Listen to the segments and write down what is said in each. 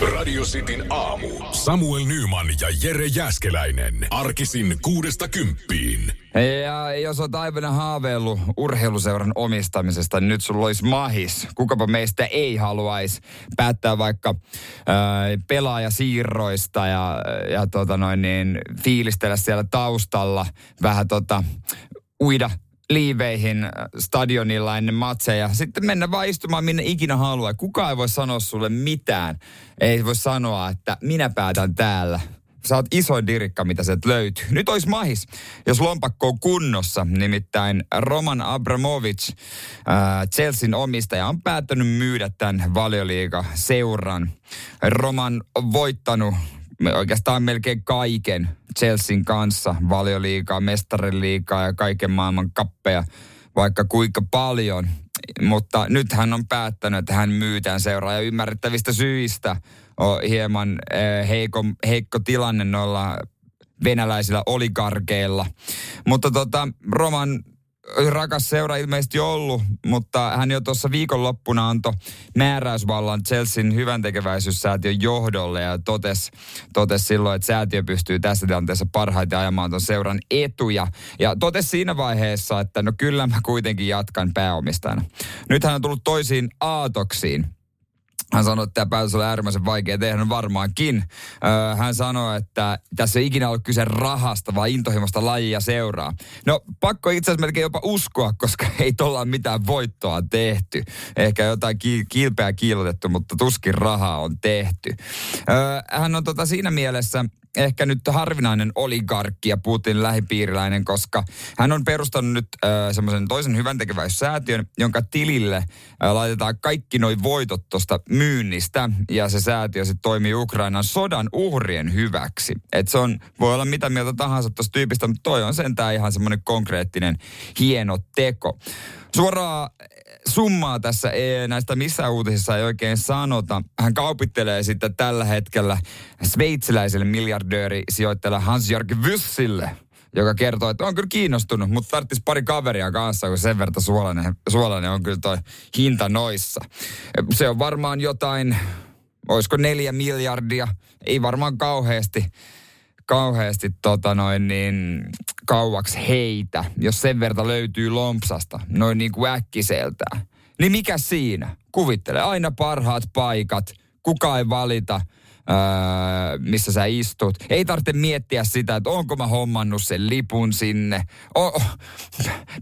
Radio Cityn aamu. Samuel Nyman ja Jere Jäskeläinen. Arkisin kuudesta kymppiin. Ja jos olet aivana haaveillut urheiluseuran omistamisesta, niin nyt sulla olisi mahis. Kukapa meistä ei haluaisi päättää vaikka ää, pelaajasiirroista ja, ja tota noin niin, fiilistellä siellä taustalla vähän tota, uida liiveihin stadionilla ennen matseja. Sitten mennä vaan istumaan minne ikinä haluaa. Kukaan ei voi sanoa sulle mitään. Ei voi sanoa, että minä päätän täällä. Sä oot isoin dirikka, mitä sieltä löytyy. Nyt olisi mahis, jos lompakko on kunnossa. Nimittäin Roman Abramovic, äh, Chelsean omistaja, on päättänyt myydä tämän valioliiga-seuran. Roman on voittanut oikeastaan melkein kaiken Chelsean kanssa, valioliikaa, mestariliikaa ja kaiken maailman kappeja, vaikka kuinka paljon. Mutta nyt hän on päättänyt, että hän myy tämän seuraa ja ymmärrettävistä syistä on hieman eh, heikko, heikko tilanne noilla venäläisillä oligarkeilla. Mutta tota, Roman rakas seura ilmeisesti ollut, mutta hän jo tuossa viikonloppuna antoi määräysvallan Chelsean hyvän tekeväisyyssäätiön johdolle ja totesi totes silloin, että säätiö pystyy tässä tilanteessa parhaiten ajamaan tuon seuran etuja. Ja totesi siinä vaiheessa, että no kyllä mä kuitenkin jatkan pääomistajana. Nyt hän on tullut toisiin aatoksiin. Hän sanoi, että tämä päätös oli äärimmäisen vaikea tehdä, varmaankin. Öö, hän sanoi, että tässä ei ikinä ollut kyse rahasta, vaan intohimosta lajia seuraa. No pakko itse asiassa melkein jopa uskoa, koska ei tuolla mitään voittoa tehty. Ehkä jotain ki- kilpeä kiilotettu, mutta tuskin rahaa on tehty. Öö, hän on tota siinä mielessä ehkä nyt harvinainen oligarkki ja Putin lähipiiriläinen, koska hän on perustanut nyt äh, semmoisen toisen hyvän tekeväissäätiön, jonka tilille äh, laitetaan kaikki noin voitot tuosta myynnistä ja se säätiö sitten toimii Ukrainan sodan uhrien hyväksi. Et se on, voi olla mitä mieltä tahansa tuosta tyypistä, mutta toi on sentään ihan semmoinen konkreettinen hieno teko. Suoraa summaa tässä ei, näistä missä uutisissa ei oikein sanota. Hän kaupittelee sitten tällä hetkellä sveitsiläiselle miljardööri sijoittajalle Hans-Jörg Wyssille, joka kertoo, että on kyllä kiinnostunut, mutta tarvitsisi pari kaveria kanssa, kun sen verran suolainen, suolainen on kyllä toi hinta noissa. Se on varmaan jotain, olisiko neljä miljardia, ei varmaan kauheasti kauheasti tota noin niin kauaksi heitä, jos sen verta löytyy lompsasta, noin niin kuin äkkiseltään. Niin mikä siinä? Kuvittele, aina parhaat paikat, kuka ei valita, öö, missä sä istut. Ei tarvitse miettiä sitä, että onko mä hommannut sen lipun sinne. O,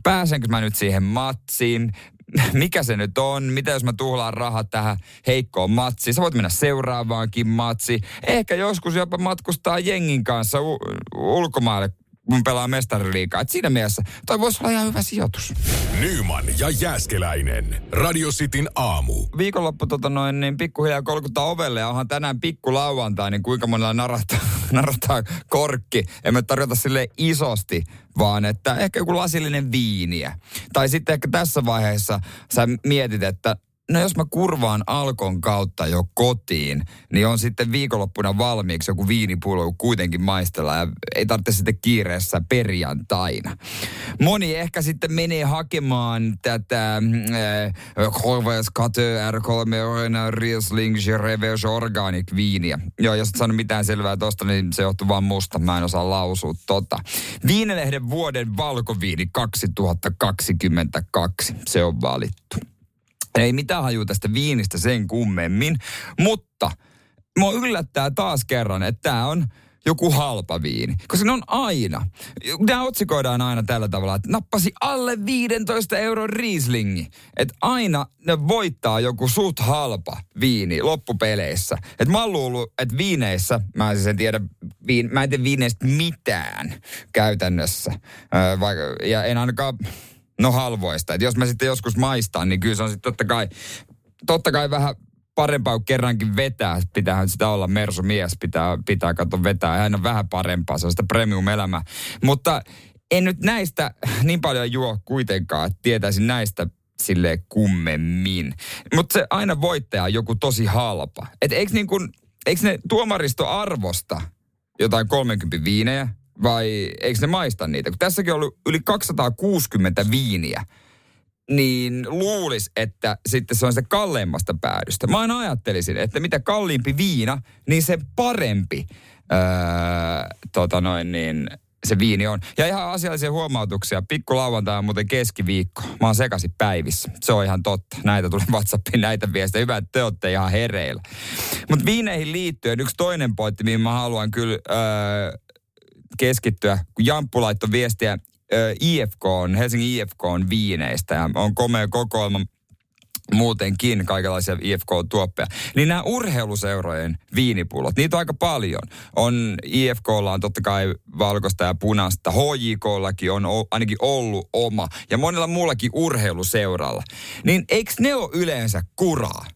pääsenkö mä nyt siihen matsiin? mikä se nyt on, mitä jos mä tuhlaan rahat tähän heikkoon matsiin. Sä voit mennä seuraavaankin matsiin. Ehkä joskus jopa matkustaa jengin kanssa u- ulkomaille, kun pelaa mestariliikaa. Et siinä mielessä toi voisi olla ihan hyvä sijoitus. Nyman ja Jääskeläinen. Radio Cityn aamu. Viikonloppu tota noin, niin pikkuhiljaa kolkuttaa ovelle ja onhan tänään pikku lauantai, niin kuinka monella narahtaa, narahtaa korkki. Emme tarjota sille isosti, vaan että ehkä joku lasillinen viiniä. Tai sitten ehkä tässä vaiheessa sä mietit, että no jos mä kurvaan Alkon kautta jo kotiin, niin on sitten viikonloppuna valmiiksi joku viinipullo kuitenkin maistella ja ei tarvitse sitten kiireessä perjantaina. Moni ehkä sitten menee hakemaan tätä Corvais Kate R3 Riesling Reverse Organic viiniä. Joo, jos et sano mitään selvää tosta, niin se johtuu vaan musta. Mä en osaa lausua tota. Viinilehden vuoden valkoviini 2022. Se on valittu. Ei mitään haju tästä viinistä sen kummemmin, mutta mua yllättää taas kerran, että tämä on joku halpa viini. Koska ne on aina. Nämä otsikoidaan aina tällä tavalla, että nappasi alle 15 euron riislingi. Että aina ne voittaa joku suht halpa viini loppupeleissä. Että mä oon luullut, että viineissä, mä en siis en tiedä, viin, mä en tiedä viineistä mitään käytännössä. Öö, vaikka, ja en ainakaan No halvoista. Et jos mä sitten joskus maistan, niin kyllä se on sitten totta kai, totta kai vähän parempaa kuin kerrankin vetää. Pitäähän sitä olla Mersu mies, pitää, pitää katsoa vetää. Aina vähän parempaa, se on sitä premium-elämää. Mutta en nyt näistä niin paljon juo kuitenkaan, että tietäisin näistä sille kummemmin. Mutta se aina voittaja on joku tosi halpa. Et eikö, niin ne tuomaristo arvosta jotain 30 viinejä, vai eikö ne maista niitä? Kun tässäkin on ollut yli 260 viiniä. niin luulis, että sitten se on se kalleimmasta päädystä. Mä aina ajattelisin, että mitä kalliimpi viina, niin se parempi öö, tota noin niin, se viini on. Ja ihan asiallisia huomautuksia. Pikku lauantai on muuten keskiviikko. Mä oon sekaisin päivissä. Se on ihan totta. Näitä tuli WhatsAppiin, näitä viestejä. Hyvä, että te olette ihan hereillä. Mutta viineihin liittyen yksi toinen pointti, mihin mä haluan kyllä öö, keskittyä. Kun Jamppu laittoi viestiä öö, IFK on, Helsingin IFK on viineistä. Ja on komea kokoelma muutenkin kaikenlaisia IFK-tuoppeja. Niin nämä urheiluseurojen viinipullot, niitä on aika paljon. On IFKlla on totta kai valkoista ja punasta. HJKllakin on ainakin ollut oma. Ja monella muullakin urheiluseuralla. Niin eikö ne ole yleensä kuraa?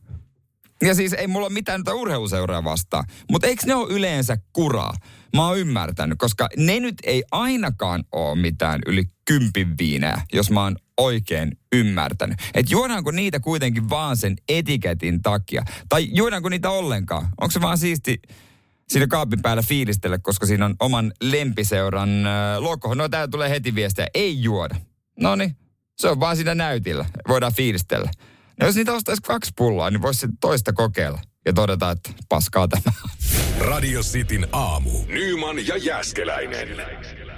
Ja siis ei mulla ole mitään urheiluseuraa vastaan. Mutta eikö ne ole yleensä kuraa? Mä oon ymmärtänyt, koska ne nyt ei ainakaan ole mitään yli kympin viineä, jos mä oon oikein ymmärtänyt. Että juodaanko niitä kuitenkin vaan sen etiketin takia? Tai juodaanko niitä ollenkaan? Onko se vaan siisti siinä kaapin päällä fiilistellä, koska siinä on oman lempiseuran äh, logo. No täällä tulee heti viestiä, ei juoda. No niin, se on vaan siinä näytillä. Voidaan fiilistellä. No jos niitä ostaisi kaksi pulloa, niin voisi toista kokeilla ja todeta, että paskaa tämä. Radio Cityn aamu. Nyman ja Jäskeläinen.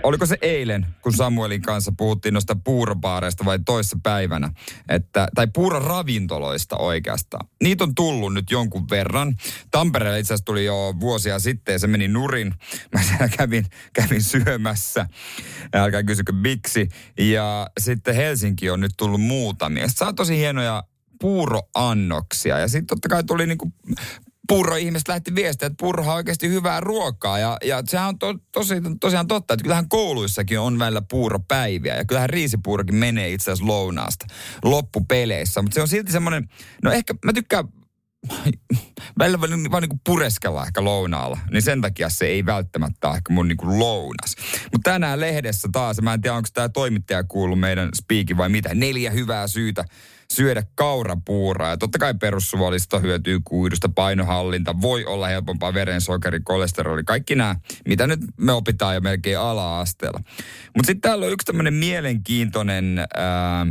Oliko se eilen, kun Samuelin kanssa puhuttiin noista puuropaareista vai toissa päivänä, että, tai puuroravintoloista oikeastaan. Niitä on tullut nyt jonkun verran. Tampereelle itse asiassa tuli jo vuosia sitten ja se meni nurin. Mä siellä kävin, kävin syömässä. Älkää kysykö miksi. Ja sitten Helsinki on nyt tullut muutamia. Saa tosi hienoja puuroannoksia. Ja sitten totta kai tuli niinku puuro-ihmiset lähti viestiä, että puuroha on oikeasti hyvää ruokaa. Ja, ja sehän on to, tosi, tosiaan totta, että kyllähän kouluissakin on välillä puuropäiviä. Ja kyllähän riisipuurokin menee itse asiassa lounaasta loppupeleissä. Mutta se on silti semmoinen, no ehkä mä tykkään välillä vaan, vaan niin pureskella ehkä lounaalla, niin sen takia se ei välttämättä ole ehkä mun niin kuin lounas. Mutta tänään lehdessä taas, mä en tiedä onko tämä toimittaja kuullut meidän speakin vai mitä, neljä hyvää syytä syödä kaurapuuraa. Ja totta kai perussuolista hyötyy kuidusta, painohallinta, voi olla helpompaa verensokeri, kolesteroli, kaikki nämä, mitä nyt me opitaan jo melkein ala-asteella. Mutta sitten täällä on yksi tämmöinen mielenkiintoinen... Ää,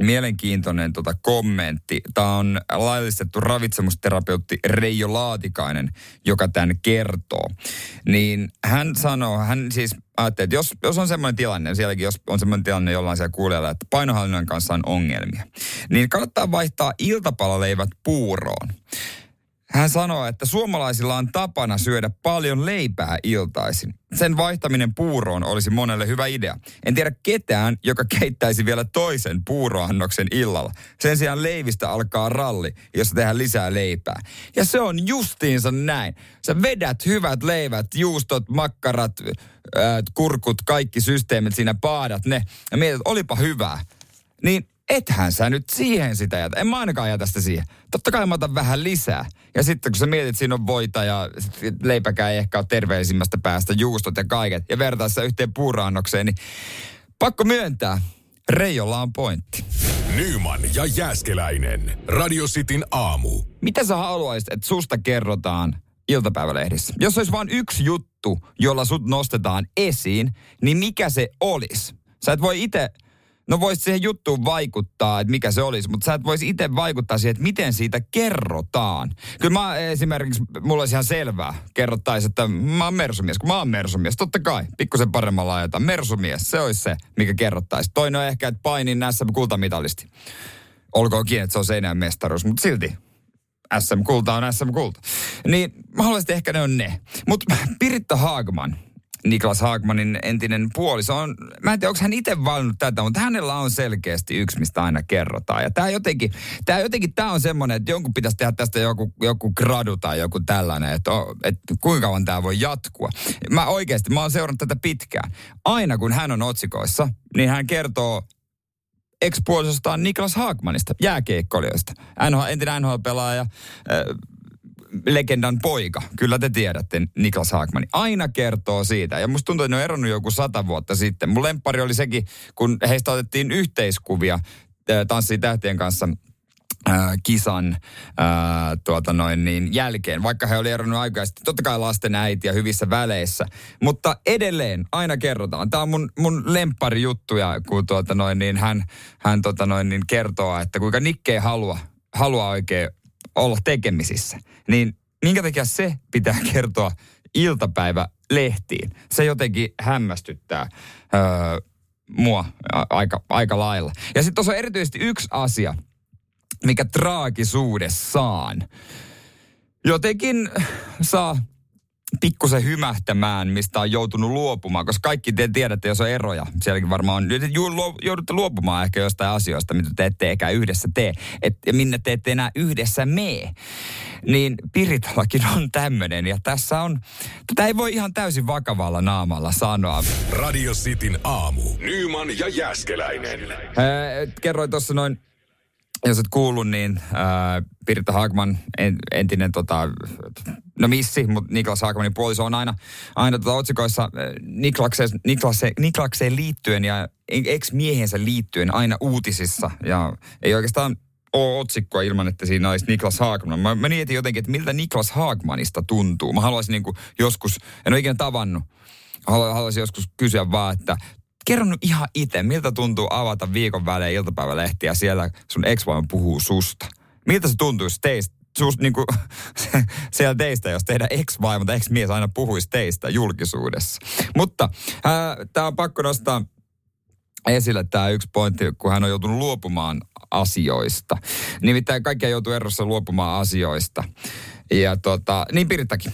mielenkiintoinen tota, kommentti. Tämä on laillistettu ravitsemusterapeutti Reijo Laatikainen, joka tämän kertoo. Niin hän sanoo, hän siis ajattelee, että jos, jos on semmoinen tilanne, sielläkin jos on semmoinen tilanne jollain siellä kuulijalla, että painohallinnan kanssa on ongelmia, niin kannattaa vaihtaa iltapalaleivät puuroon. Hän sanoo, että suomalaisilla on tapana syödä paljon leipää iltaisin. Sen vaihtaminen puuroon olisi monelle hyvä idea. En tiedä ketään, joka keittäisi vielä toisen puuroannoksen illalla. Sen sijaan leivistä alkaa ralli, jossa tehdään lisää leipää. Ja se on justiinsa näin. Sä vedät hyvät leivät, juustot, makkarat, äh, kurkut, kaikki systeemit siinä paadat ne. Ja mietit, olipa hyvää. Niin ethän sä nyt siihen sitä jätä. En mä ainakaan jätä sitä siihen. Totta kai mä otan vähän lisää. Ja sitten kun sä mietit, siinä on voita ja leipäkään ei ehkä ole terveellisimmästä päästä, juustot ja kaiket, ja vertaa sitä yhteen puuraannokseen, niin pakko myöntää, Reijolla on pointti. Nyman ja Jääskeläinen. Radio Cityn aamu. Mitä sä haluaisit, että susta kerrotaan iltapäivälehdissä? Jos olisi vain yksi juttu, jolla sut nostetaan esiin, niin mikä se olisi? Sä et voi itse No voisi siihen juttuun vaikuttaa, että mikä se olisi, mutta sä et voisi itse vaikuttaa siihen, että miten siitä kerrotaan. Kyllä mä esimerkiksi, mulla olisi ihan selvää, kerrottaisi, että mä oon mersumies, kun mä oon mersumies, totta kai, pikkusen paremmalla ajetaan. Mersumies, se olisi se, mikä kerrottaisi. Toinen on ehkä, että painin SM-kultamitalisti. Olkoonkin, että se on seinään mestaruus, mutta silti SM-kulta on SM-kulta. Niin mä haluaisin, ehkä ne on ne. Mutta Piritta Haagman, Niklas Haagmanin entinen puoliso on, mä en tiedä, onko hän itse valinnut tätä, mutta hänellä on selkeästi yksi, mistä aina kerrotaan. Ja tämä jotenkin, tämä jotenkin, tämä on semmoinen, että jonkun pitäisi tehdä tästä joku, joku gradu tai joku tällainen, että, että kuinka kauan tämä voi jatkua. Mä oikeasti, mä oon seurannut tätä pitkään. Aina kun hän on otsikoissa, niin hän kertoo ekspuolisostaan Niklas Haagmanista, jääkeikkoilijoista. NHL, entinen NHL-pelaaja, äh, legendan poika. Kyllä te tiedätte, Niklas Haakman. Aina kertoo siitä. Ja musta tuntuu, että ne on eronnut joku sata vuotta sitten. Mun lempari oli sekin, kun heistä otettiin yhteiskuvia Tanssii tähtien kanssa kisan ää, tuota noin niin, jälkeen, vaikka he oli eronnut aikaisesti. Totta kai lasten äiti ja hyvissä väleissä. Mutta edelleen aina kerrotaan. Tämä on mun, mun lemppari juttuja, kun tuota noin, niin hän, hän tuota noin, niin kertoo, että kuinka Nikke ei halua, halua oikein olla tekemisissä. Niin minkä takia se pitää kertoa iltapäivä lehtiin? Se jotenkin hämmästyttää öö, mua aika, aika lailla. Ja sitten tuossa on erityisesti yksi asia – mikä traagisuudessaan jotenkin saa pikkusen hymähtämään, mistä on joutunut luopumaan, koska kaikki te tiedätte, jos on eroja. Sielläkin varmaan on, joudutte luopumaan ehkä jostain asioista, mitä te ette eikä yhdessä tee, et, ja minne te ette enää yhdessä mee. Niin Piritallakin on tämmöinen, ja tässä on, tätä ei voi ihan täysin vakavalla naamalla sanoa. Radio Cityn aamu. Nyman ja Jäskeläinen. Äh, kerroin tuossa noin jos et kuullut, niin äh, Pirtta Hagman, en, entinen tota, no missi, mutta Niklas Hagmanin puoliso on aina, aina tota otsikoissa äh, Niklakseen, Niklakseen, Niklakseen liittyen ja ex-miehensä liittyen aina uutisissa. Ja ei oikeastaan ole otsikkoa ilman, että siinä olisi Niklas Hagman. Mä, mä mietin jotenkin, että miltä Niklas Hagmanista tuntuu. Mä haluaisin niin joskus, en ole ikinä tavannut, haluaisin joskus kysyä vaan, että kerro nyt ihan itse, miltä tuntuu avata viikon välein iltapäivälehtiä siellä sun ex puhuu susta. Miltä se tuntuisi teistä, susta niin kuin, siellä teistä, jos teidän ex-vaimo tai ex-mies aina puhuisi teistä julkisuudessa. Mutta tämä on pakko nostaa esille tämä yksi pointti, kun hän on joutunut luopumaan asioista. Nimittäin kaikkia joutuu erossa luopumaan asioista. Ja tota, niin Pirttakin.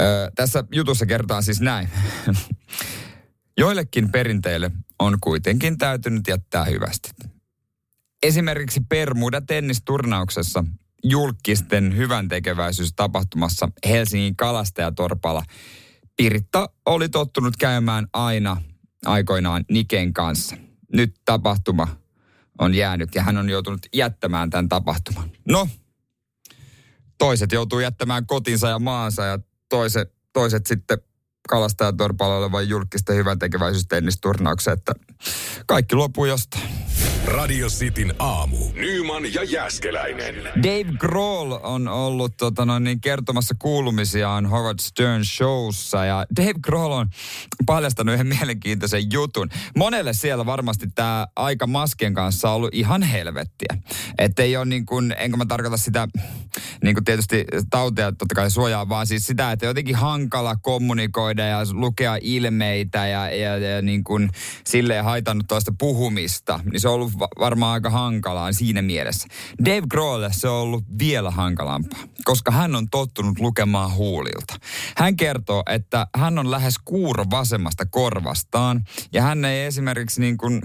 Ö, tässä jutussa kertaa siis näin. Joillekin perinteille on kuitenkin täytynyt jättää hyvästi. Esimerkiksi Permuda tennisturnauksessa julkisten hyvän tapahtumassa Helsingin kalastajatorpalla Piritta oli tottunut käymään aina aikoinaan Niken kanssa. Nyt tapahtuma on jäänyt ja hän on joutunut jättämään tämän tapahtuman. No, toiset joutuu jättämään kotinsa ja maansa ja toiset, toiset sitten olevan julkisten hyvän tekeväisyystennisturnaukseen, että kaikki lopuu jostain. Radio Cityn aamu. Nyman ja Jäskeläinen. Dave Grohl on ollut tota noin, niin kertomassa kuulumisiaan Howard Stern showssa ja Dave Grohl on paljastanut yhden mielenkiintoisen jutun. Monelle siellä varmasti tämä aika maskien kanssa on ollut ihan helvettiä. Että ei ole niin kuin, enkä mä tarkoita sitä niin kuin tietysti tauteja totta kai suojaa, vaan siis sitä, että jotenkin hankala kommunikoida ja lukea ilmeitä ja, ja, ja niin kuin silleen haitannut toista puhumista. Niin se on ollut varmaan aika hankalaa siinä mielessä. Dave Grohle se on ollut vielä hankalampaa, koska hän on tottunut lukemaan huulilta. Hän kertoo, että hän on lähes kuuro vasemmasta korvastaan ja hän ei esimerkiksi niin kuin,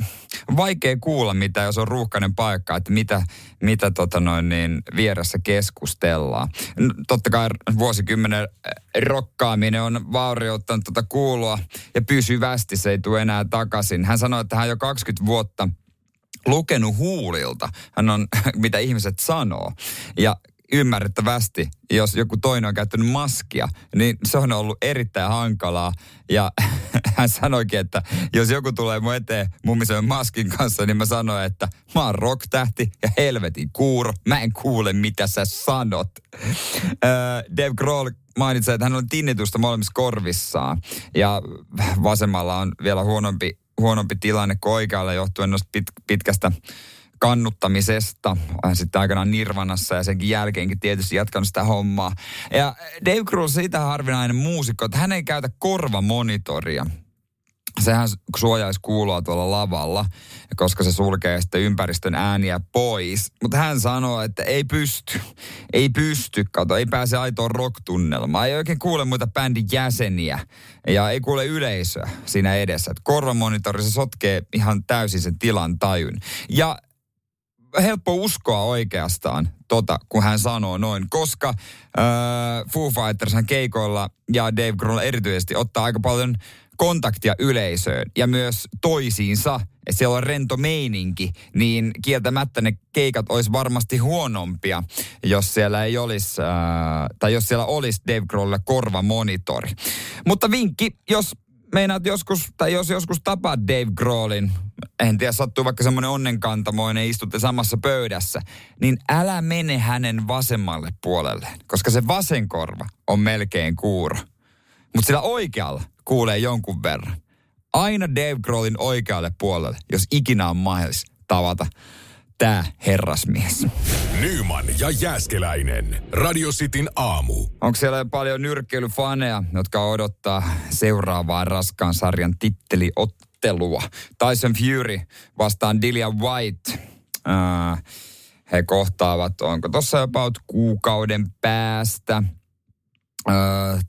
vaikea kuulla mitä, jos on ruuhkainen paikka, että mitä, mitä tota noin niin vieressä keskustellaan. Totta kai vuosikymmenen rokkaaminen on vaurioittanut tuota kuulua ja pysyvästi se ei tule enää takaisin. Hän sanoi, että hän jo 20 vuotta lukenut huulilta, hän on, mitä ihmiset sanoo. Ja ymmärrettävästi, jos joku toinen on käyttänyt maskia, niin se on ollut erittäin hankalaa. Ja hän sanoikin, että jos joku tulee mun eteen mummisen maskin kanssa, niin mä sanoin, että mä oon rock-tähti ja helvetin kuuro. Mä en kuule, mitä sä sanot. Dave Grohl mainitsee, että hän on tinnitusta molemmissa korvissaan. Ja vasemmalla on vielä huonompi huonompi tilanne kuin oikealla johtuen noista pit, pitkästä kannuttamisesta. Olen sitten aikanaan Nirvanassa ja senkin jälkeenkin tietysti jatkanut sitä hommaa. Ja Dave Grohl siitä harvinainen muusikko, että hän ei käytä korvamonitoria sehän suojaisi kuulua tuolla lavalla, koska se sulkee sitten ympäristön ääniä pois. Mutta hän sanoo, että ei pysty. Ei pysty, kato, ei pääse aitoon rock-tunnelmaan. Ei oikein kuule muita bändin jäseniä ja ei kuule yleisöä siinä edessä. Et korvamonitori, se sotkee ihan täysin sen tilan tajun. Ja helppo uskoa oikeastaan tota, kun hän sanoo noin, koska äh, Foo Fighters keikoilla ja Dave Grohl erityisesti ottaa aika paljon kontaktia yleisöön ja myös toisiinsa, että siellä on rento meininki, niin kieltämättä ne keikat olisi varmasti huonompia, jos siellä ei olisi, äh, tai jos siellä olisi Dave Grohlille korvamonitori. Mutta vinkki, jos meinaat joskus, tai jos joskus tapaat Dave Grohlin, en tiedä, sattuu vaikka semmoinen onnenkantamoinen, istutte samassa pöydässä, niin älä mene hänen vasemmalle puolelle, koska se vasen korva on melkein kuuro. Mutta sillä oikealla kuulee jonkun verran. Aina Dave Grohlin oikealle puolelle, jos ikinä on mahdollista tavata tämä herrasmies. Nyman ja Jääskeläinen. Radio Cityn aamu. Onko siellä paljon nyrkkeilyfaneja, jotka odottaa seuraavaa raskaan sarjan titteliottelua? Tyson Fury vastaan Dillian White. Äh, he kohtaavat, onko tuossa about kuukauden päästä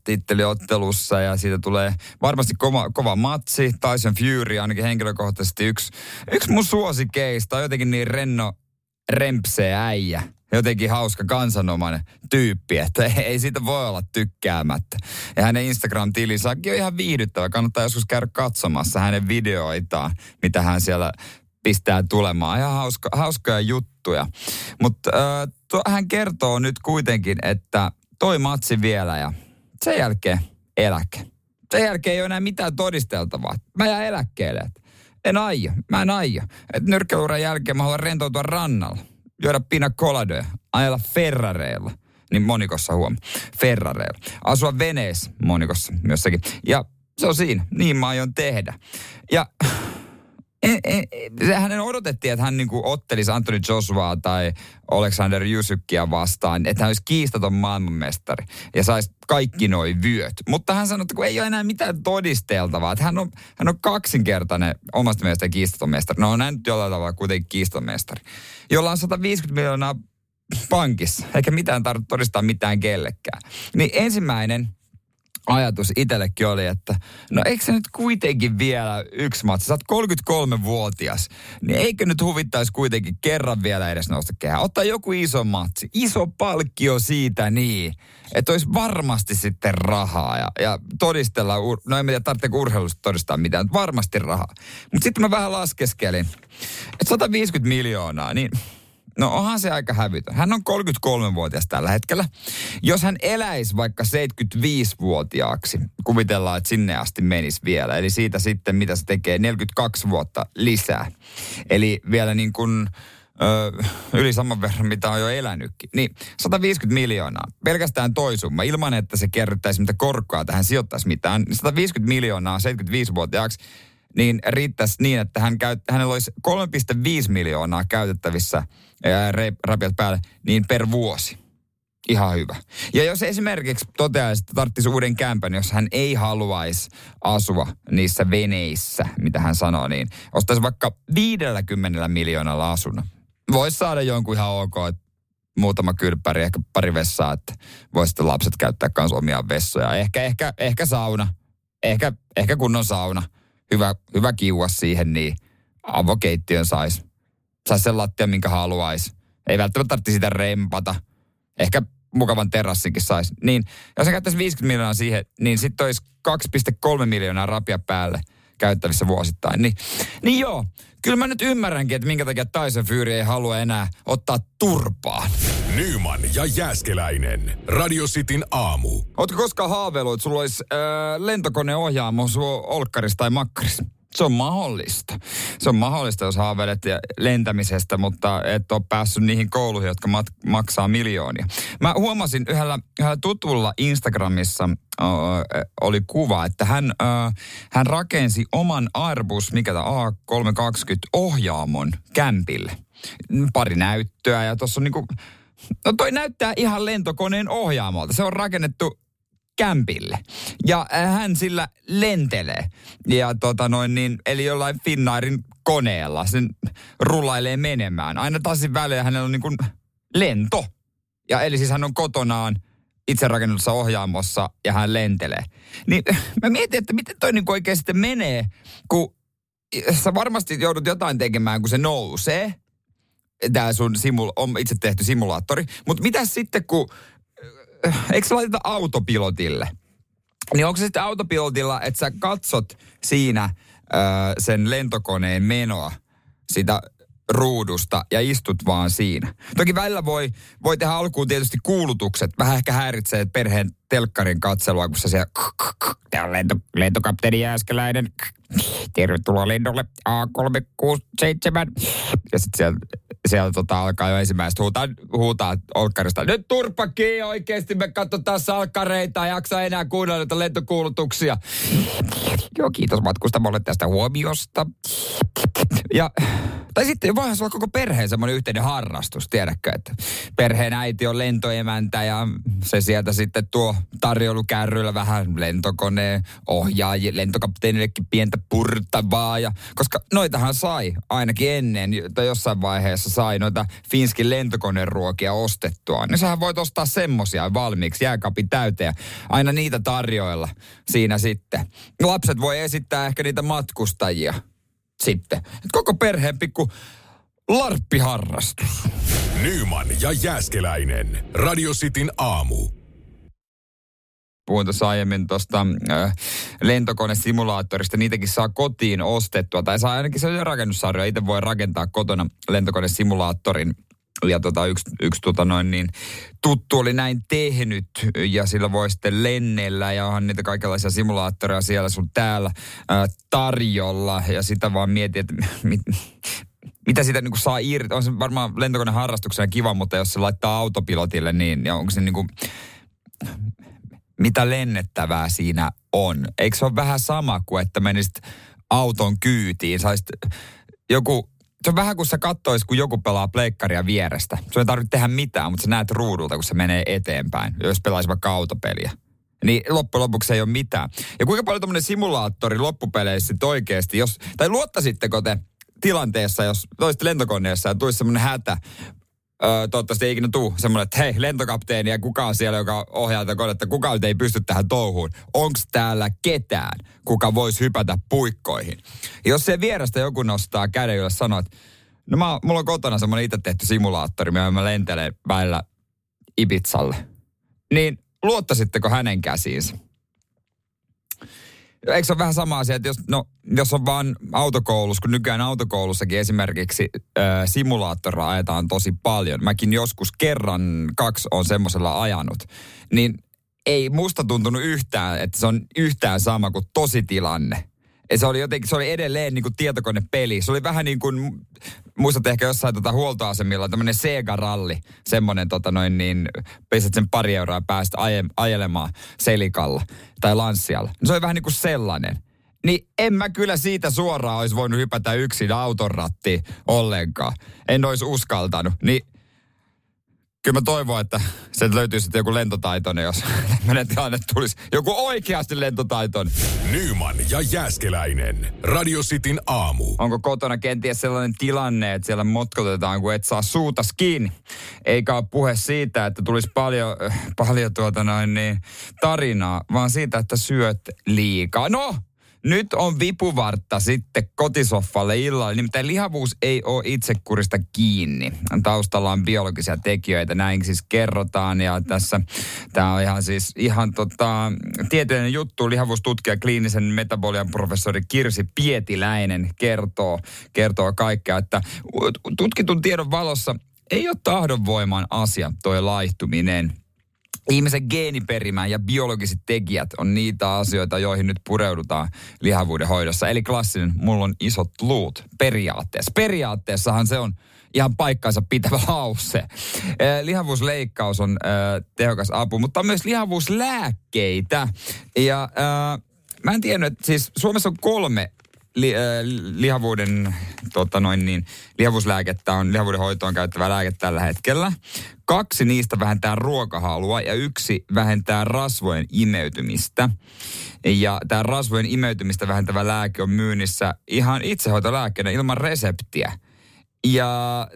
titteliottelussa ja siitä tulee varmasti kova, kova matsi. Tyson Fury ainakin henkilökohtaisesti yksi, yksi mun suosikeista. Jotenkin niin renno, rempsee äijä. Jotenkin hauska kansanomainen tyyppi, että ei siitä voi olla tykkäämättä. Ja hänen Instagram-tilinsä on ihan viihdyttävä. Kannattaa joskus käydä katsomassa hänen videoitaan, mitä hän siellä pistää tulemaan. Ihan hauska, hauskoja juttuja. Mutta äh, hän kertoo nyt kuitenkin, että toi matsi vielä ja sen jälkeen eläke. Sen jälkeen ei ole enää mitään todisteltavaa. Mä jään eläkkeelle. En aio. Mä en aio. Että nyrkkeiluuran jälkeen mä haluan rentoutua rannalla. Juoda pina coladoja. Ajella Ferrareilla. Niin monikossa huom. Ferrareilla. Asua veneessä monikossa myös sekin. Ja se on siinä. Niin mä aion tehdä. Ja en, en, hänen odotettiin, että hän niinku ottelisi Anthony Joshua tai Alexander Jusykkiä vastaan, että hän olisi kiistaton maailmanmestari ja saisi kaikki noi vyöt. Mutta hän sanoi, että kun ei ole enää mitään todisteltavaa, että hän on, hän on kaksinkertainen omasta mielestä kiistaton mestari. No on hän nyt jollain tavalla kuitenkin kiistaton mestari, jolla on 150 miljoonaa pankissa, eikä mitään tarvitse todistaa mitään kellekään. Niin ensimmäinen ajatus itsellekin oli, että no eikö se nyt kuitenkin vielä yksi matsi, sä oot 33-vuotias, niin eikö nyt huvittaisi kuitenkin kerran vielä edes nousta kehää. Ottaa joku iso matsi, iso palkkio siitä niin, että olisi varmasti sitten rahaa ja, ja todistella, no en tiedä tarvitseeko urheilusta todistaa mitään, mutta varmasti rahaa. Mutta sitten mä vähän laskeskelin, että 150 miljoonaa, niin No onhan se aika hävytön. Hän on 33-vuotias tällä hetkellä. Jos hän eläisi vaikka 75-vuotiaaksi, kuvitellaan, että sinne asti menisi vielä. Eli siitä sitten, mitä se tekee, 42 vuotta lisää. Eli vielä niin kuin ö, yli saman verran, mitä on jo elänytkin. Niin 150 miljoonaa. Pelkästään toisumma, ilman että se kerryttäisi mitä korkoa tähän sijoittaisi mitään. 150 miljoonaa 75-vuotiaaksi niin riittäisi niin, että hän käyt, hänellä olisi 3,5 miljoonaa käytettävissä rapiat päälle, niin per vuosi. Ihan hyvä. Ja jos esimerkiksi toteaisi, että tarvitsisi uuden kämpän, jos hän ei haluaisi asua niissä veneissä, mitä hän sanoo, niin ostaisi vaikka 50 miljoonalla asunnon. Voisi saada jonkun ihan ok, muutama kylppäri, ehkä pari vessaa, että voisi sitten lapset käyttää myös omia vessoja. Ehkä, ehkä, ehkä sauna, ehkä, ehkä kunnon sauna hyvä, hyvä kiua siihen, niin avokeittiön saisi. Saisi sen lattia, minkä haluaisi. Ei välttämättä tarvitse sitä rempata. Ehkä mukavan terassinkin saisi. Niin, jos käyttäisi 50 miljoonaa siihen, niin sitten olisi 2,3 miljoonaa rapia päälle käyttävissä vuosittain. Niin, niin joo, kyllä mä nyt ymmärränkin, että minkä takia Tyson Fury ei halua enää ottaa turpaa. Nyman ja Jääskeläinen. Radio Cityn aamu. Ootko koskaan haaveillut, että sulla olisi äh, lentokoneohjaamo olkkarissa tai makkarissa? Se on mahdollista. Se on mahdollista, jos haaveilet lentämisestä, mutta et ole päässyt niihin kouluihin, jotka mat- maksaa miljoonia. Mä huomasin yhdellä, yhdellä tutulla Instagramissa äh, oli kuva, että hän, äh, hän rakensi oman Airbus, mikä tämä A320 ohjaamon kämpille. Pari näyttöä ja tuossa on niinku, no toi näyttää ihan lentokoneen ohjaamolta. Se on rakennettu kämpille. Ja äh, hän sillä lentelee. Ja tota noin niin, eli jollain Finnairin koneella sen rullailee menemään. Aina tassin välein hänellä on niin kuin lento. Ja eli siis hän on kotonaan itse rakennetussa ohjaamossa ja hän lentelee. Niin mä mietin, että miten toi niin oikein sitten menee, kun sä varmasti joudut jotain tekemään, kun se nousee. Tämä sun simul, on itse tehty simulaattori. Mutta mitä sitten, kun eikö se laiteta autopilotille? Niin onko se sitten autopilotilla, että sä katsot siinä ö, sen lentokoneen menoa sitä ruudusta ja istut vaan siinä. Toki välillä voi, voi tehdä alkuun tietysti kuulutukset, vähän ehkä häiritsee perheen telkkarin katselua, kun sä siellä, tää on lento, lentokapteeni Jääskeläinen, tervetuloa lennolle A367. Ja sitten siellä, siellä tota, alkaa jo ensimmäistä huutaa, huutaa olkkarista. Nyt turpaki oikeasti, me katsotaan salkkareita, jaksa enää kuunnella näitä lentokuulutuksia. Joo, kiitos matkustamolle tästä huomiosta. Ja tai sitten voihan olla koko perheen semmoinen yhteinen harrastus, tiedätkö, että perheen äiti on lentoemäntä ja se sieltä sitten tuo tarjoulukärryllä vähän lentokoneen ohjaaji, lentokapteenillekin pientä purtavaa. Ja, koska noitahan sai ainakin ennen, tai jossain vaiheessa sai noita Finskin lentokoneen ruokia ostettua. Niin sähän voit ostaa semmosia valmiiksi jääkaapin täyteen. Aina niitä tarjoilla siinä sitten. Lapset voi esittää ehkä niitä matkustajia sitten. Et koko perheen pikku larppiharrastus. Nyman ja Jääskeläinen. Radio Cityn aamu. Puhuin tuossa aiemmin tuosta äh, lentokonesimulaattorista. Niitäkin saa kotiin ostettua. Tai saa ainakin se rakennussarja. Itse voi rakentaa kotona lentokonesimulaattorin ja tota, yksi, yksi tota noin niin, tuttu oli näin tehnyt ja sillä voi sitten lennellä ja onhan niitä kaikenlaisia simulaattoreja siellä sun täällä ää, tarjolla ja sitä vaan mietin, että mit, mitä sitä niin saa irti. On se varmaan lentokoneen harrastuksena kiva, mutta jos se laittaa autopilotille, niin ja onko se niin kuin, mitä lennettävää siinä on? Eikö se ole vähän sama kuin, että menisit auton kyytiin, saisit joku se on vähän kuin sä kattois, kun joku pelaa pleikkaria vierestä. Se ei tarvitse tehdä mitään, mutta sä näet ruudulta, kun se menee eteenpäin, jos pelaisi vaikka autopeliä. Niin loppujen lopuksi ei ole mitään. Ja kuinka paljon tämmöinen simulaattori loppupeleissä sit oikeasti, jos, tai luottaisitteko te tilanteessa, jos toisit lentokoneessa ja tulisi semmoinen hätä, Toivottavasti ei ikinä tuu semmoinen, että hei, lentokapteeni ja kuka on siellä, joka ohjaa tätä konetta, kuka ei pysty tähän touhuun. Onko täällä ketään, kuka voisi hypätä puikkoihin? Jos se vierestä joku nostaa käden ja sanoo, että no mä, mulla on kotona semmoinen itse tehty simulaattori, missä mä lentelen välillä Ibizalle. Niin luottaisitteko hänen käsiinsä? Eikö se ole vähän sama asia, että jos, no, jos on vaan autokoulussa, kun nykyään autokoulussakin esimerkiksi äh, simulaattoria ajetaan tosi paljon. Mäkin joskus kerran, kaksi on semmoisella ajanut. Niin ei musta tuntunut yhtään, että se on yhtään sama kuin tositilanne. Ja se oli jotenkin, se oli edelleen niin kuin tietokonepeli. Se oli vähän niin kuin, muistat ehkä jossain tota huoltoasemilla, tämmöinen Sega-ralli. Semmoinen tota noin niin, pistät sen pari euroa päästä aje, ajelemaan selikalla tai lanssialla. Se oli vähän niin kuin sellainen. Niin en mä kyllä siitä suoraan olisi voinut hypätä yksin autonrattiin ollenkaan. En olisi uskaltanut. Niin kyllä mä toivon, että se löytyisi sitten joku lentotaitoinen, jos tämmöinen tilanne tulisi. Joku oikeasti lentotaitoinen. Nyman ja Jääskeläinen. Radio Cityn aamu. Onko kotona kenties sellainen tilanne, että siellä motkotetaan, kun et saa suuta kiinni? Eikä ole puhe siitä, että tulisi paljon, paljon tuota noin niin, tarinaa, vaan siitä, että syöt liikaa. No, nyt on vipuvartta sitten kotisoffalle illalla. Nimittäin lihavuus ei ole itsekurista kiinni. Taustalla on biologisia tekijöitä, näin siis kerrotaan. Ja tässä tämä on ihan siis ihan tota, tieteellinen juttu. Lihavuustutkija kliinisen metabolian professori Kirsi Pietiläinen kertoo, kertoo kaikkea, että tutkitun tiedon valossa ei ole tahdonvoiman asia toi laihtuminen – Ihmisen geeniperimä ja biologiset tekijät on niitä asioita, joihin nyt pureudutaan lihavuuden hoidossa. Eli klassinen, mulla on isot luut periaatteessa. Periaatteessahan se on ihan paikkansa pitävä lause. Lihavuusleikkaus on tehokas apu, mutta on myös lihavuuslääkkeitä. Ja mä en tiennyt, että siis Suomessa on kolme li, äh, lihavuuden, tota noin niin, lihavuuslääkettä on, lihavuuden hoitoon käyttävä lääke tällä hetkellä. Kaksi niistä vähentää ruokahalua ja yksi vähentää rasvojen imeytymistä. Ja tämä rasvojen imeytymistä vähentävä lääke on myynnissä ihan itsehoitolääkkeenä ilman reseptiä. Ja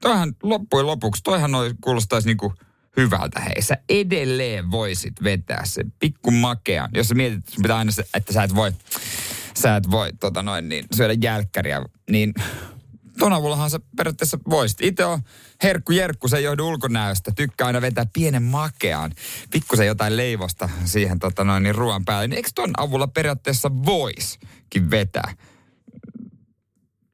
toihan loppujen lopuksi, toihan noi kuulostaisi niinku hyvältä. Hei, sä edelleen voisit vetää se pikku makea. Jos sä mietit, että pitää aina, että sä et voi sä et voi tota noin, niin, syödä jälkkäriä, niin ton avullahan sä periaatteessa voisit. Itse on herkku jerkku, se ei johdu ulkonäöstä. Tykkää aina vetää pienen makean, pikkusen jotain leivosta siihen tota noin, niin ruoan päälle. Niin eikö ton avulla periaatteessa voiskin vetää?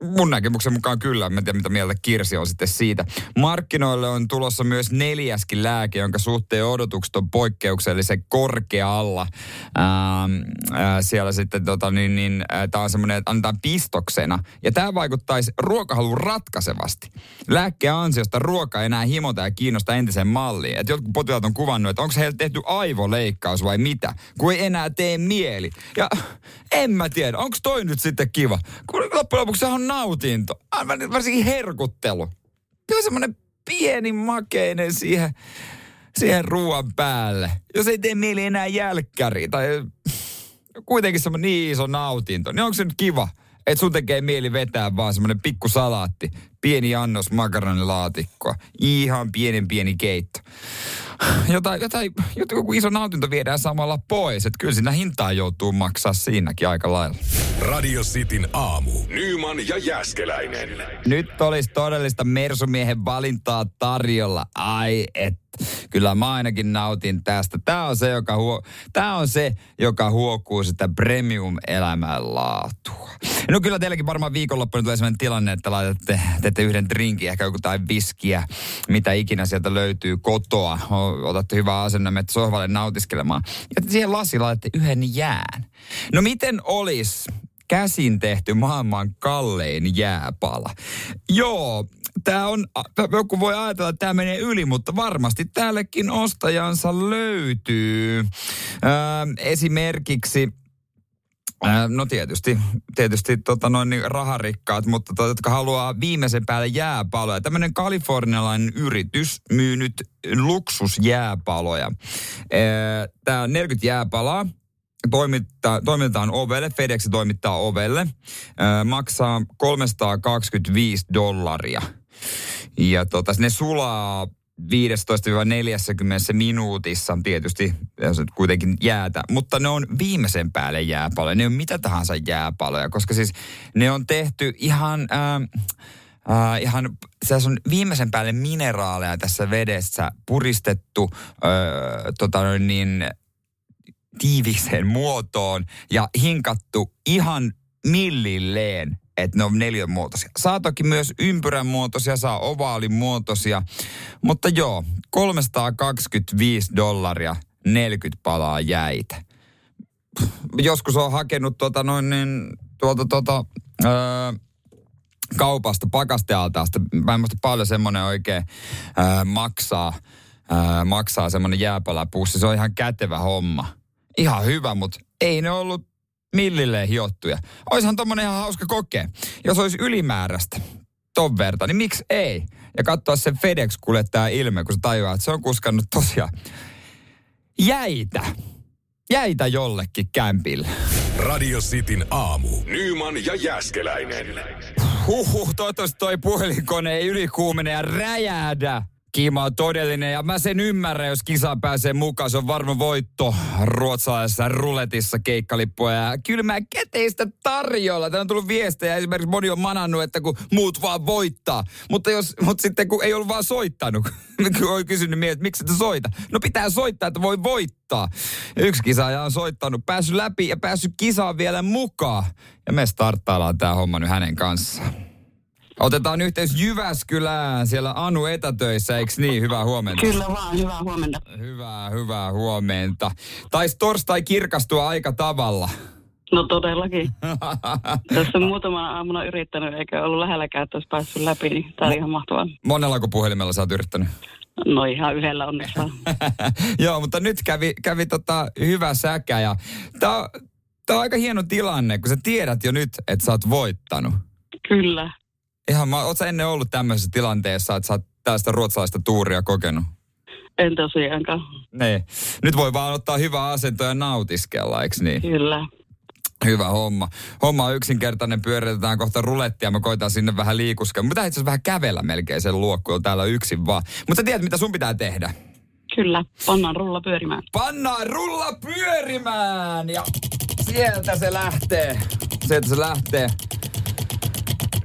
Mun näkemyksen mukaan kyllä. Mä en tiedä, mitä mieltä Kirsi on sitten siitä. Markkinoille on tulossa myös neljäskin lääke, jonka suhteen odotukset on poikkeuksellisen korkealla. Ähm, äh, siellä sitten tota, niin, niin, äh, tämä on semmoinen, että annetaan pistoksena. Ja tämä vaikuttaisi ruokahalun ratkaisevasti. Lääkkeen ansiosta ruoka ei enää himota ja kiinnosta entisen malliin. Et jotkut potilaat on kuvannut, että onko heillä tehty aivoleikkaus vai mitä, kun ei enää tee mieli. Ja en mä tiedä, onko toi nyt sitten kiva? Kun loppujen lopuksi on nautinto. Aivan varsinkin herkuttelu. Kyllä semmoinen pieni makeinen siihen, siihen ruoan päälle. Jos ei tee mieli enää jälkkäri tai kuitenkin semmoinen niin iso nautinto, niin onko se nyt kiva? Että sun tekee mieli vetää vaan semmoinen pikku salaatti, pieni annos makaronilaatikkoa, ihan pienen pieni keitto. Jotain, jotain, joku iso nautinto viedään samalla pois, että kyllä siinä hintaa joutuu maksaa siinäkin aika lailla. Radio Cityn aamu. Nyman ja Jäskeläinen. Nyt olisi todellista Mersumiehen valintaa tarjolla. Ai et, kyllä mä ainakin nautin tästä. Tämä on se, joka, huo, tää on se, joka huokuu sitä premium-elämän laatua. No kyllä teilläkin varmaan viikonloppuna tulee sellainen tilanne, että laitatte, teette yhden drinkin, ehkä joku tai viskiä, mitä ikinä sieltä löytyy kotoa. Otatte hyvää asenne, menette sohvalle nautiskelemaan. Ja siihen lasi laitatte yhden jään. No miten olisi käsin tehty maailman kallein jääpala. Joo, tämä on, joku voi ajatella, että tämä menee yli, mutta varmasti täällekin ostajansa löytyy. Öö, esimerkiksi No tietysti, tietysti tota noin niin raharikkaat, mutta to, jotka haluaa viimeisen päälle jääpaloja. Tämmöinen kalifornialainen yritys myy nyt luksusjääpaloja. Tämä on 40 jääpalaa, toimittaa, toimitetaan ovelle, FedEx toimittaa ovelle, ää, maksaa 325 dollaria. Ja tota, ne sulaa 15-40 minuutissa tietysti kuitenkin jäätä, mutta ne on viimeisen päälle jääpaloja. Ne on mitä tahansa jääpaloja, koska siis ne on tehty ihan... Äh, Uh, ihan, se on viimeisen päälle mineraaleja tässä vedessä puristettu uh, tota niin, tiiviseen muotoon ja hinkattu ihan millilleen, että ne on neljän muotoisia. Saa toki myös ympyrän muotoisia, saa ovaalin muotoisia, mutta joo, 325 dollaria 40 palaa jäitä. Joskus on hakenut tuota noin niin, tuolta tuota, öö, kaupasta, pakastealtaasta. Mä en muista paljon semmoinen oikein öö, maksaa, öö, maksaa semmoinen jääpalapussi. Se on ihan kätevä homma ihan hyvä, mutta ei ne ollut millilleen hiottuja. Oishan tommonen ihan hauska kokea. Jos olisi ylimääräistä ton verta, niin miksi ei? Ja katsoa sen FedEx kuljettaa ilme, kun se tajuaa, että se on kuskannut tosiaan jäitä. Jäitä jollekin kämpille. Radio Cityn aamu. Nyman ja Jäskeläinen. Huhhuh, toivottavasti toi puhelinkone ei ylikuumene ja räjähdä. Kiima on todellinen ja mä sen ymmärrän, jos kisa pääsee mukaan. Se on varma voitto ruotsalaisessa ruletissa keikkalippua ja kylmää käteistä tarjolla. Täällä on tullut viestejä. Esimerkiksi moni on manannut, että kun muut vaan voittaa. Mutta, jos, mutta sitten kun ei ollut vaan soittanut, kun on kysynyt mieltä, että miksi et soita. No pitää soittaa, että voi voittaa. Yksi kisaaja on soittanut, päässyt läpi ja päässyt kisaan vielä mukaan. Ja me starttaillaan tämä homma nyt hänen kanssaan. Otetaan yhteys Jyväskylään, siellä Anu etätöissä, eikö niin? Hyvää huomenta. Kyllä vaan, hyvää huomenta. Hyvää, hyvää huomenta. Taisi torstai kirkastua aika tavalla. No todellakin. Tässä on muutamana aamuna yrittänyt, eikä ollut lähelläkään, että olisi päässyt läpi, niin tämä oli ihan mahtavaa. Monellako puhelimella sä oot yrittänyt? No ihan yhdellä onneksi. Joo, mutta nyt kävi, kävi tota hyvä säkä ja tämä on aika hieno tilanne, kun sä tiedät jo nyt, että sä oot voittanut. Kyllä. Ihan, mä, oot sä ennen ollut tämmöisessä tilanteessa, että sä oot tällaista ruotsalaista tuuria kokenut? En tosiaankaan. Niin. Nyt voi vaan ottaa hyvää asentoa ja nautiskella, eikö niin? Kyllä. Hyvä homma. Homma on yksinkertainen, pyöritetään kohta rulettia, mä koitan sinne vähän liikuskella. Mutta itse asiassa vähän kävellä melkein sen luokkuun täällä yksin vaan. Mutta sä tiedät, mitä sun pitää tehdä. Kyllä, pannaan rulla pyörimään. Pannaan rulla pyörimään! Ja sieltä se lähtee. Sieltä se lähtee.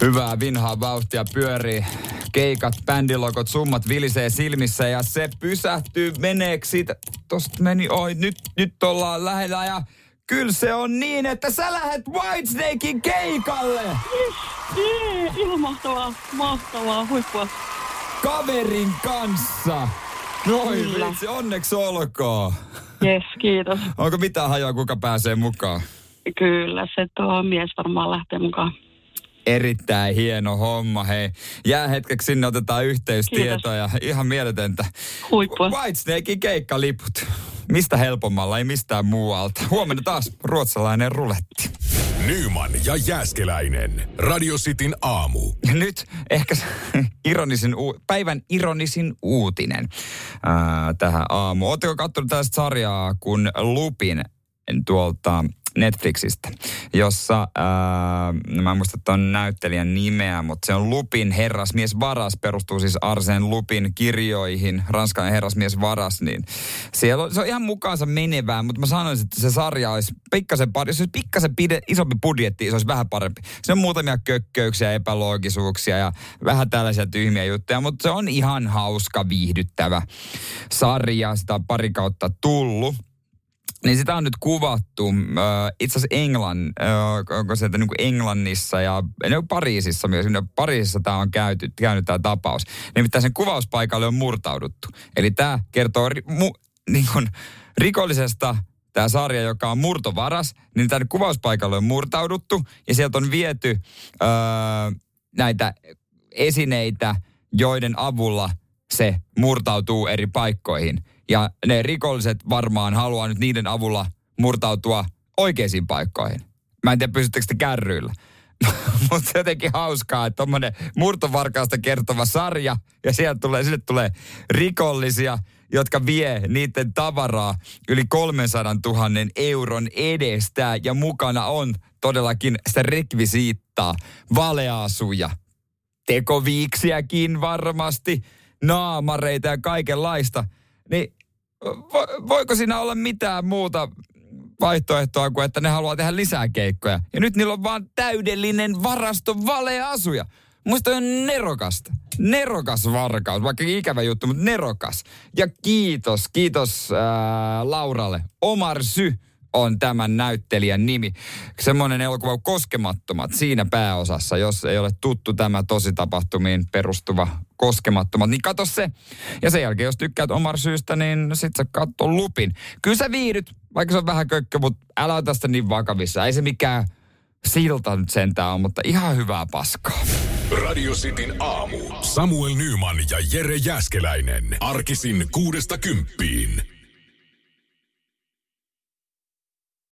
Hyvää vinhaa vauhtia pyörii. Keikat, bändilokot, summat vilisee silmissä ja se pysähtyy meneeksi siitä. Tosta meni, oi nyt, nyt ollaan lähellä ja kyllä se on niin, että sä lähet Whitesnakein keikalle. Jee, ihan mahtavaa, mahtavaa, huippua. Kaverin kanssa. Noi Kyllä. vitsi, onneksi olkoon. Jes, kiitos. Onko mitään hajoa, kuka pääsee mukaan? Kyllä, se tuo mies varmaan lähtee mukaan. Erittäin hieno homma, hei. Jää hetkeksi sinne, otetaan yhteystietoja. Ihan mieletöntä. Huippua. Whitesnakein keikkaliput. Mistä helpommalla, ei mistään muualta. Huomenna taas ruotsalainen ruletti. Nyman ja Jääskeläinen. Radio Cityn aamu. Ja nyt ehkä ironisin, uu- päivän ironisin uutinen ää, tähän aamuun. Oletteko katsonut tästä sarjaa kun Lupin tuolta Netflixistä, jossa, ää, no mä en muista tuon näyttelijän nimeä, mutta se on Lupin herrasmies varas, perustuu siis Arsen Lupin kirjoihin, ranskalainen herrasmies varas, niin siellä on, se on ihan mukaansa menevää, mutta mä sanoisin, että se sarja olisi pikkasen, pari- jos olisi pikkasen pide, isompi budjetti, se olisi vähän parempi. Se on muutamia kökköyksiä, epäloogisuuksia ja vähän tällaisia tyhmiä juttuja, mutta se on ihan hauska, viihdyttävä sarja, sitä on pari kautta tullut. Niin sitä on nyt kuvattu äh, itse asiassa Englann, äh, onko se, että niin Englannissa ja no, Pariisissa myös. No, Pariisissa tämä on käyty, käynyt tämä tapaus. Nimittäin sen kuvauspaikalle on murtauduttu. Eli tämä kertoo ri, mu, niin kuin, rikollisesta tämä sarja, joka on murtovaras, niin tänne kuvauspaikalle on murtauduttu ja sieltä on viety äh, näitä esineitä, joiden avulla se murtautuu eri paikkoihin. Ja ne rikolliset varmaan haluaa nyt niiden avulla murtautua oikeisiin paikkoihin. Mä en tiedä, pysyttekö te kärryillä. Mutta jotenkin hauskaa, että tommonen murtovarkaasta kertova sarja ja sieltä tulee, sille tulee rikollisia, jotka vie niiden tavaraa yli 300 000 euron edestä ja mukana on todellakin sitä rekvisiittaa, valeasuja, tekoviiksiäkin varmasti, naamareita ja kaikenlaista. Niin vo, voiko siinä olla mitään muuta vaihtoehtoa kuin, että ne haluaa tehdä lisää keikkoja. Ja nyt niillä on vaan täydellinen varasto valeasuja. Muista on nerokasta. Nerokas varkaus, vaikka ikävä juttu, mutta nerokas. Ja kiitos, kiitos ää, Lauralle. Omar Sy on tämän näyttelijän nimi. Semmoinen elokuva Koskemattomat siinä pääosassa, jos ei ole tuttu tämä tositapahtumiin perustuva Koskemattomat, niin kato se. Ja sen jälkeen, jos tykkäät Omar Syystä, niin sit sä katso Lupin. Kyllä sä viihdyt, vaikka se on vähän kökkö, mutta älä ota sitä niin vakavissa. Ei se mikään silta nyt sentään on, mutta ihan hyvää paskaa. Radio Cityn aamu. Samuel Nyman ja Jere Jäskeläinen. Arkisin kuudesta kymppiin.